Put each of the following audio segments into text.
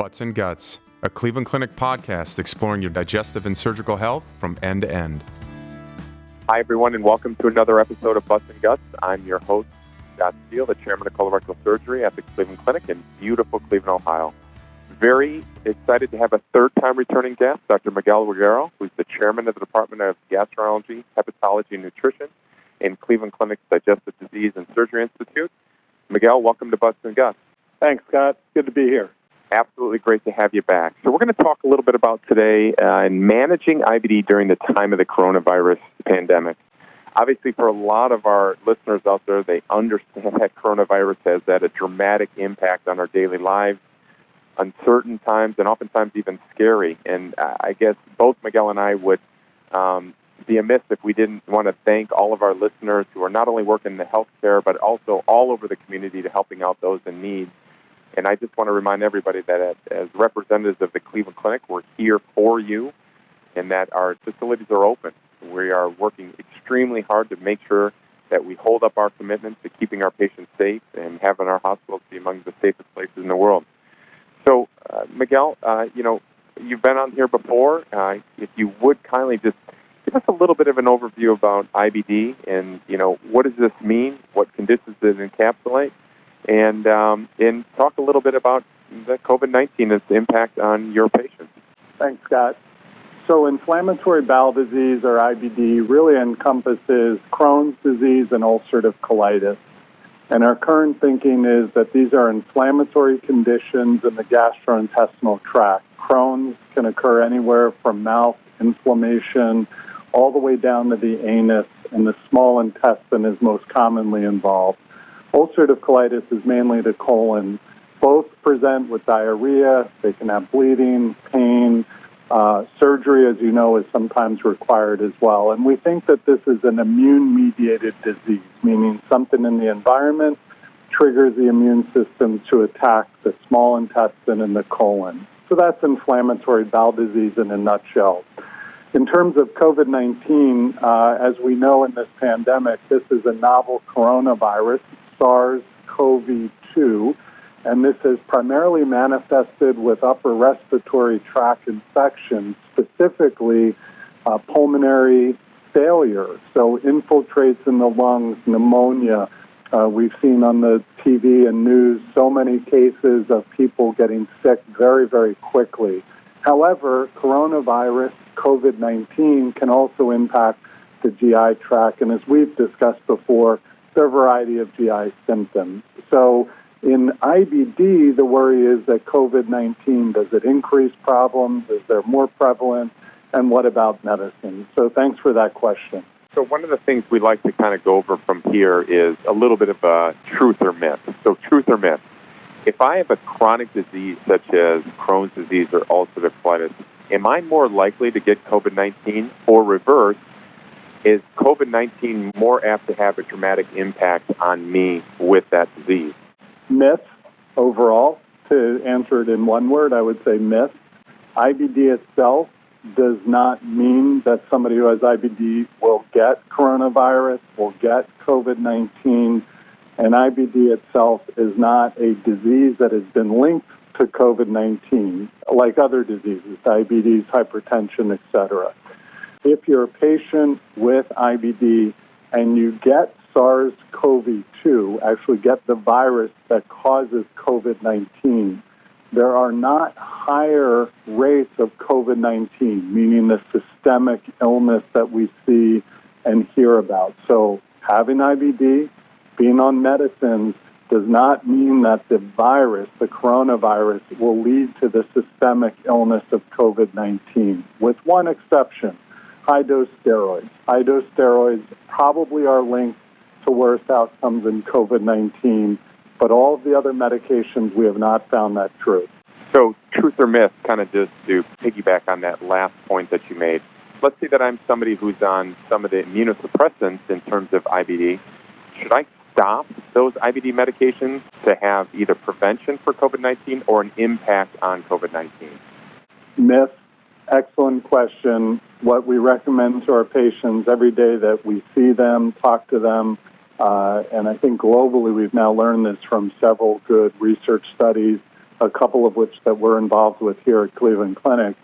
Butts and Guts, a Cleveland Clinic podcast exploring your digestive and surgical health from end to end. Hi, everyone, and welcome to another episode of Butts and Guts. I'm your host, Scott Steele, the chairman of colorectal surgery at the Cleveland Clinic in beautiful Cleveland, Ohio. Very excited to have a third time returning guest, Dr. Miguel Regueiro, who's the chairman of the Department of Gastroenterology, Hepatology, and Nutrition in Cleveland Clinic's Digestive Disease and Surgery Institute. Miguel, welcome to Butts and Guts. Thanks, Scott. Good to be here. Absolutely great to have you back. So, we're going to talk a little bit about today uh, managing IBD during the time of the coronavirus pandemic. Obviously, for a lot of our listeners out there, they understand that coronavirus has had a dramatic impact on our daily lives, uncertain times, and oftentimes even scary. And I guess both Miguel and I would um, be amiss if we didn't want to thank all of our listeners who are not only working in the healthcare, but also all over the community to helping out those in need. And I just want to remind everybody that as representatives of the Cleveland Clinic, we're here for you and that our facilities are open. We are working extremely hard to make sure that we hold up our commitment to keeping our patients safe and having our hospitals be among the safest places in the world. So, uh, Miguel, uh, you know, you've been on here before. Uh, if you would kindly just give us a little bit of an overview about IBD and, you know, what does this mean? What conditions does it encapsulate? And um, and talk a little bit about the COVID nineteen its impact on your patients. Thanks, Scott. So, inflammatory bowel disease or IBD really encompasses Crohn's disease and ulcerative colitis. And our current thinking is that these are inflammatory conditions in the gastrointestinal tract. Crohn's can occur anywhere from mouth inflammation all the way down to the anus, and the small intestine is most commonly involved. Ulcerative colitis is mainly the colon. Both present with diarrhea. They can have bleeding, pain. Uh, surgery, as you know, is sometimes required as well. And we think that this is an immune mediated disease, meaning something in the environment triggers the immune system to attack the small intestine and the colon. So that's inflammatory bowel disease in a nutshell. In terms of COVID 19, uh, as we know in this pandemic, this is a novel coronavirus. SARS CoV 2, and this is primarily manifested with upper respiratory tract infections, specifically uh, pulmonary failure. So, infiltrates in the lungs, pneumonia. Uh, we've seen on the TV and news so many cases of people getting sick very, very quickly. However, coronavirus, COVID 19, can also impact the GI tract. And as we've discussed before, a variety of GI symptoms. So in IBD, the worry is that COVID 19 does it increase problems? Is there more prevalent? And what about medicine? So thanks for that question. So one of the things we like to kind of go over from here is a little bit of a truth or myth. So truth or myth. If I have a chronic disease such as Crohn's disease or ulcerative colitis, am I more likely to get COVID 19 or reverse? Is COVID 19 more apt to have a dramatic impact on me with that disease? Myth overall. To answer it in one word, I would say myth. IBD itself does not mean that somebody who has IBD will get coronavirus, will get COVID 19. And IBD itself is not a disease that has been linked to COVID 19, like other diseases, diabetes, hypertension, etc. If you're a patient with IBD and you get SARS CoV 2, actually get the virus that causes COVID 19, there are not higher rates of COVID 19, meaning the systemic illness that we see and hear about. So, having IBD, being on medicines, does not mean that the virus, the coronavirus, will lead to the systemic illness of COVID 19, with one exception high dose steroids. High dose steroids probably are linked to worse outcomes in COVID 19, but all of the other medications, we have not found that true. So, truth or myth, kind of just to piggyback on that last point that you made. Let's say that I'm somebody who's on some of the immunosuppressants in terms of IBD. Should I stop those IBD medications to have either prevention for COVID 19 or an impact on COVID 19? Myth excellent question. What we recommend to our patients every day that we see them, talk to them, uh, and I think globally we've now learned this from several good research studies, a couple of which that we're involved with here at Cleveland Clinic,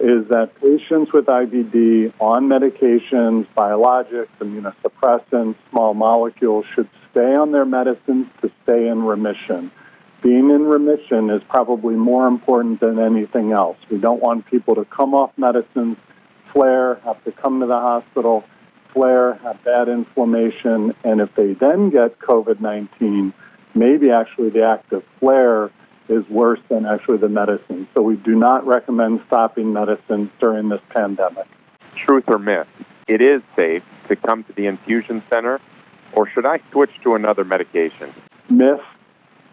is that patients with IBD on medications, biologics, immunosuppressants, small molecules should stay on their medicines to stay in remission. Being in remission is probably more important than anything else. We don't want people to come off medicines, flare, have to come to the hospital, flare, have bad inflammation, and if they then get COVID 19, maybe actually the active flare is worse than actually the medicine. So we do not recommend stopping medicines during this pandemic. Truth or myth? It is safe to come to the infusion center, or should I switch to another medication? Myth.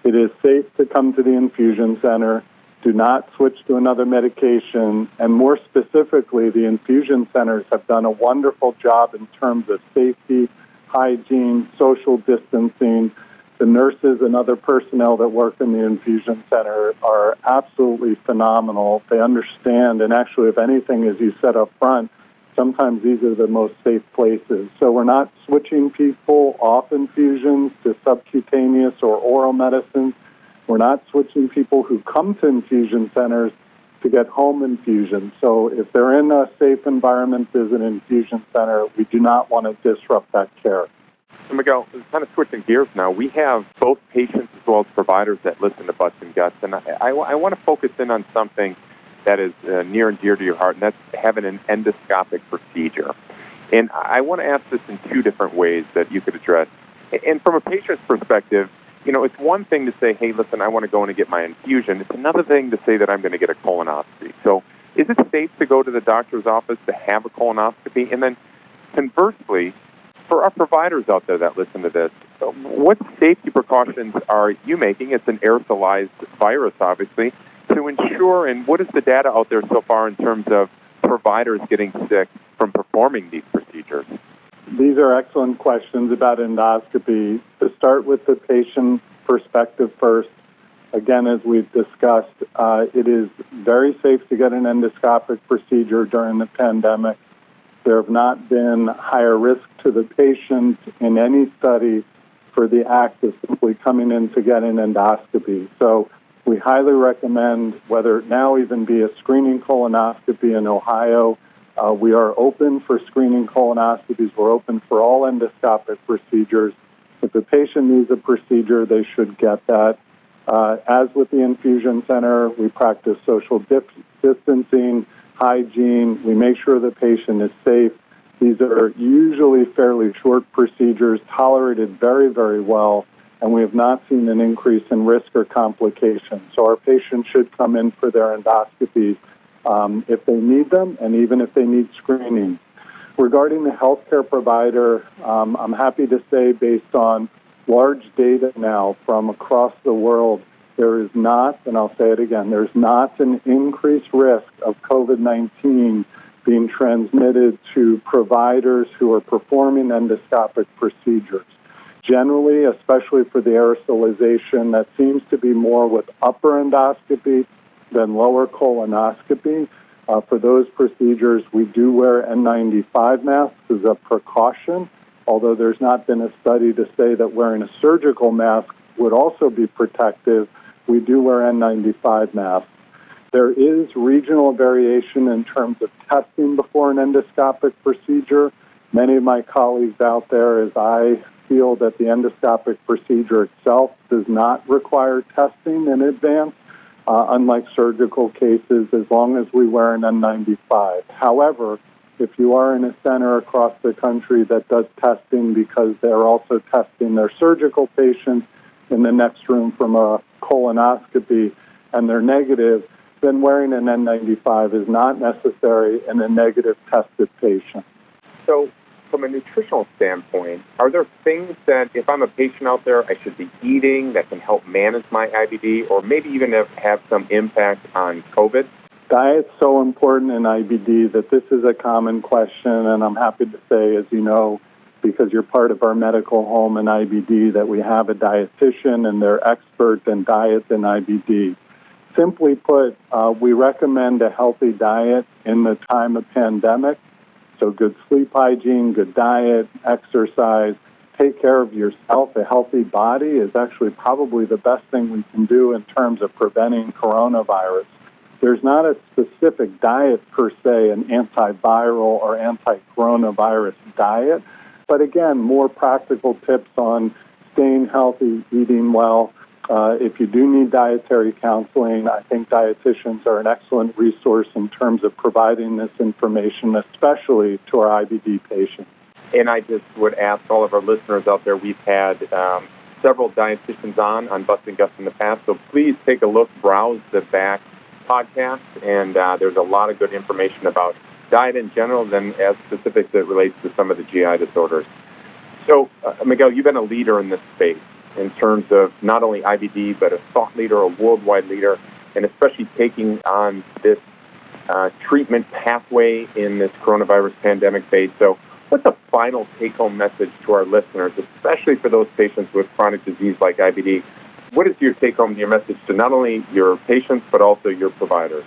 It is safe to come to the infusion center. Do not switch to another medication. And more specifically, the infusion centers have done a wonderful job in terms of safety, hygiene, social distancing the nurses and other personnel that work in the infusion center are absolutely phenomenal. They understand, and actually, if anything, as you said up front, sometimes these are the most safe places. So we're not switching people off infusions to subcutaneous or oral medicines. We're not switching people who come to infusion centers to get home infusion. So if they're in a safe environment as an infusion center, we do not want to disrupt that care. So Miguel, kind of switching gears now, we have both patients as well as providers that listen to Butts and Guts, and I, I, I want to focus in on something that is uh, near and dear to your heart, and that's having an endoscopic procedure. And I want to ask this in two different ways that you could address. And from a patient's perspective, you know, it's one thing to say, hey, listen, I want to go in and get my infusion. It's another thing to say that I'm going to get a colonoscopy. So is it safe to go to the doctor's office to have a colonoscopy? And then conversely, for our providers out there that listen to this, what safety precautions are you making? It's an aerosolized virus, obviously, to ensure, and what is the data out there so far in terms of providers getting sick from performing these procedures? These are excellent questions about endoscopy. To start with the patient perspective first, again, as we've discussed, uh, it is very safe to get an endoscopic procedure during the pandemic. There have not been higher risk to the patient in any study for the act of simply coming in to get an endoscopy. So we highly recommend, whether it now even be a screening colonoscopy in Ohio, uh, we are open for screening colonoscopies. We're open for all endoscopic procedures. If the patient needs a procedure, they should get that. Uh, as with the infusion center, we practice social dip- distancing hygiene. We make sure the patient is safe. These are usually fairly short procedures, tolerated very, very well, and we have not seen an increase in risk or complications. So our patients should come in for their endoscopies um, if they need them, and even if they need screening. Regarding the healthcare provider, um, I'm happy to say, based on large data now from across the world, there is not, and I'll say it again, there's not an increased risk of COVID 19 being transmitted to providers who are performing endoscopic procedures. Generally, especially for the aerosolization, that seems to be more with upper endoscopy than lower colonoscopy. Uh, for those procedures, we do wear N95 masks as a precaution, although there's not been a study to say that wearing a surgical mask would also be protective we do wear N95 masks. There is regional variation in terms of testing before an endoscopic procedure. Many of my colleagues out there, as I feel that the endoscopic procedure itself does not require testing in advance, uh, unlike surgical cases, as long as we wear an N95. However, if you are in a center across the country that does testing because they're also testing their surgical patients in the next room from a colonoscopy and they're negative, then wearing an N95 is not necessary in a negative tested patient. So, from a nutritional standpoint, are there things that if I'm a patient out there, I should be eating that can help manage my IBD or maybe even have, have some impact on COVID? Diet's so important in IBD that this is a common question, and I'm happy to say, as you know, because you're part of our medical home in IBD that we have a dietitian and they're expert in diet and IBD. Simply put, uh, we recommend a healthy diet in the time of pandemic. So good sleep hygiene, good diet, exercise, take care of yourself. A healthy body is actually probably the best thing we can do in terms of preventing coronavirus. There's not a specific diet per se, an antiviral or anti coronavirus diet, but again, more practical tips on staying healthy, eating well. Uh, if you do need dietary counseling, I think dietitians are an excellent resource in terms of providing this information, especially to our IBD patients. And I just would ask all of our listeners out there, we've had um, several dietitians on on Butts and Guts in the past, so please take a look, browse the back podcast, and uh, there's a lot of good information about diet in general, then as specific that it relates to some of the GI disorders. So, uh, Miguel, you've been a leader in this space in terms of not only IBD, but a thought leader, a worldwide leader, and especially taking on this uh, treatment pathway in this coronavirus pandemic phase. So, what's a final take home message to our listeners, especially for those patients with chronic disease like IBD? What is your take home, your message to not only your patients, but also your providers?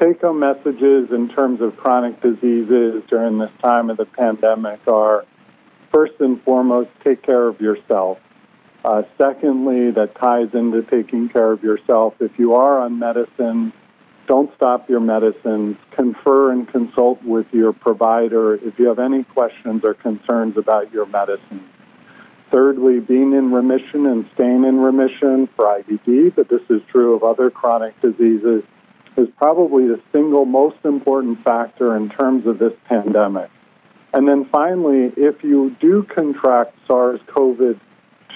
Take home messages in terms of chronic diseases during this time of the pandemic are first and foremost, take care of yourself. Uh, secondly, that ties into taking care of yourself. If you are on medicine, don't stop your medicines. Confer and consult with your provider if you have any questions or concerns about your medicine. Thirdly, being in remission and staying in remission for IBD, but this is true of other chronic diseases, is probably the single most important factor in terms of this pandemic. And then finally, if you do contract SARS CoV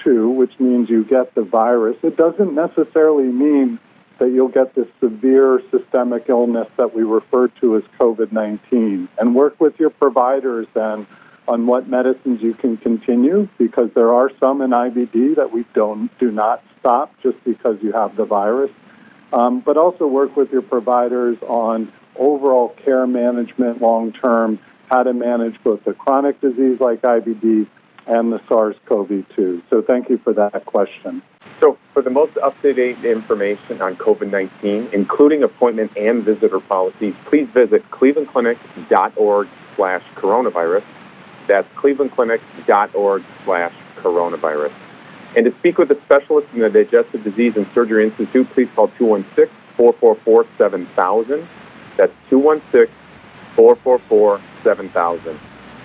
2, which means you get the virus, it doesn't necessarily mean that you'll get this severe systemic illness that we refer to as COVID 19. And work with your providers then on what medicines you can continue because there are some in IBD that we don't do not stop just because you have the virus. Um, but also work with your providers on overall care management long term, how to manage both the chronic disease like IBD and the SARS-CoV-2. So thank you for that question. So, for the most up-to-date information on COVID-19, including appointment and visitor policies, please visit clevelandclinic.org slash coronavirus. that's clevelandclinic.org slash coronavirus. And to speak with a specialist in the Digestive Disease and Surgery Institute, please call 216-444-7000. That's 216-444-7000.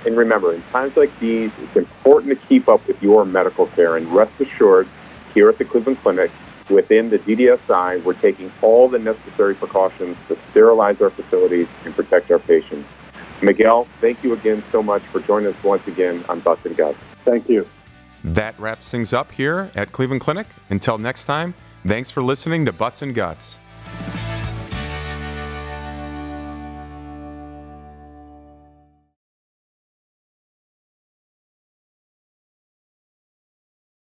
And remember, in times like these, it's important to keep up with your medical care. And rest assured, here at the Cleveland Clinic, within the DDSI, we're taking all the necessary precautions to sterilize our facilities and protect our patients. Miguel, thank you again so much for joining us once again on Butts and Guts. Thank you. That wraps things up here at Cleveland Clinic. Until next time, thanks for listening to Butts and Guts.